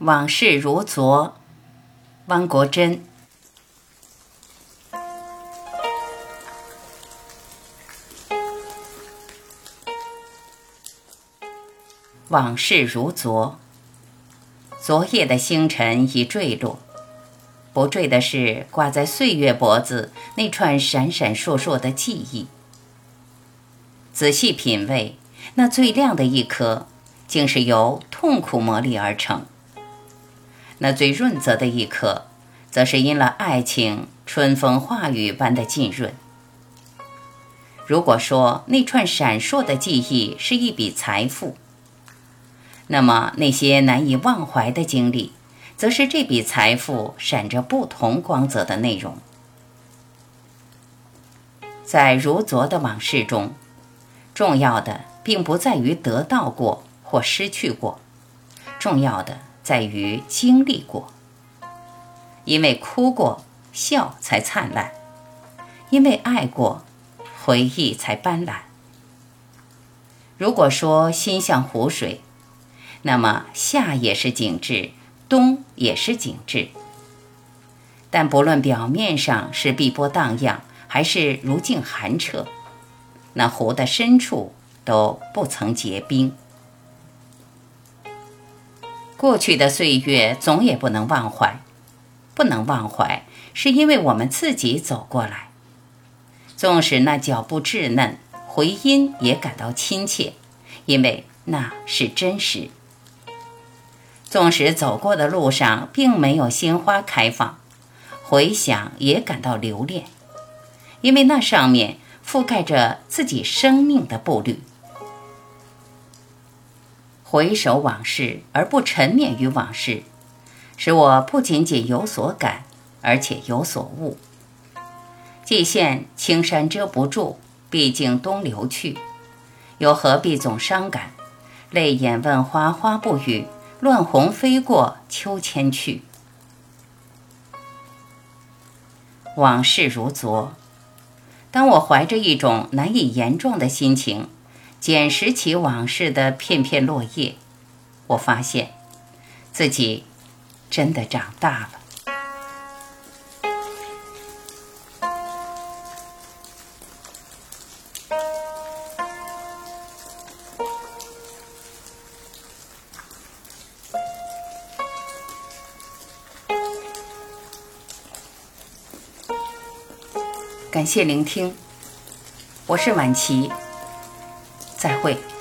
往事如昨，汪国真。往事如昨，昨夜的星辰已坠落，不坠的是挂在岁月脖子那串闪闪烁烁的记忆。仔细品味，那最亮的一颗，竟是由痛苦磨砺而成。那最润泽的一刻，则是因了爱情春风化雨般的浸润。如果说那串闪烁的记忆是一笔财富，那么那些难以忘怀的经历，则是这笔财富闪着不同光泽的内容。在如昨的往事中，重要的并不在于得到过或失去过，重要的。在于经历过，因为哭过，笑才灿烂；因为爱过，回忆才斑斓。如果说心像湖水，那么夏也是景致，冬也是景致。但不论表面上是碧波荡漾，还是如镜寒澈，那湖的深处都不曾结冰。过去的岁月总也不能忘怀，不能忘怀，是因为我们自己走过来。纵使那脚步稚嫩，回音也感到亲切，因为那是真实。纵使走过的路上并没有鲜花开放，回想也感到留恋，因为那上面覆盖着自己生命的步履。回首往事而不沉湎于往事，使我不仅仅有所感，而且有所悟。既现青山遮不住，毕竟东流去，又何必总伤感？泪眼问花，花不语；乱红飞过秋千去。往事如昨，当我怀着一种难以言状的心情。捡拾起往事的片片落叶，我发现自己真的长大了。感谢聆听，我是晚琪。再会。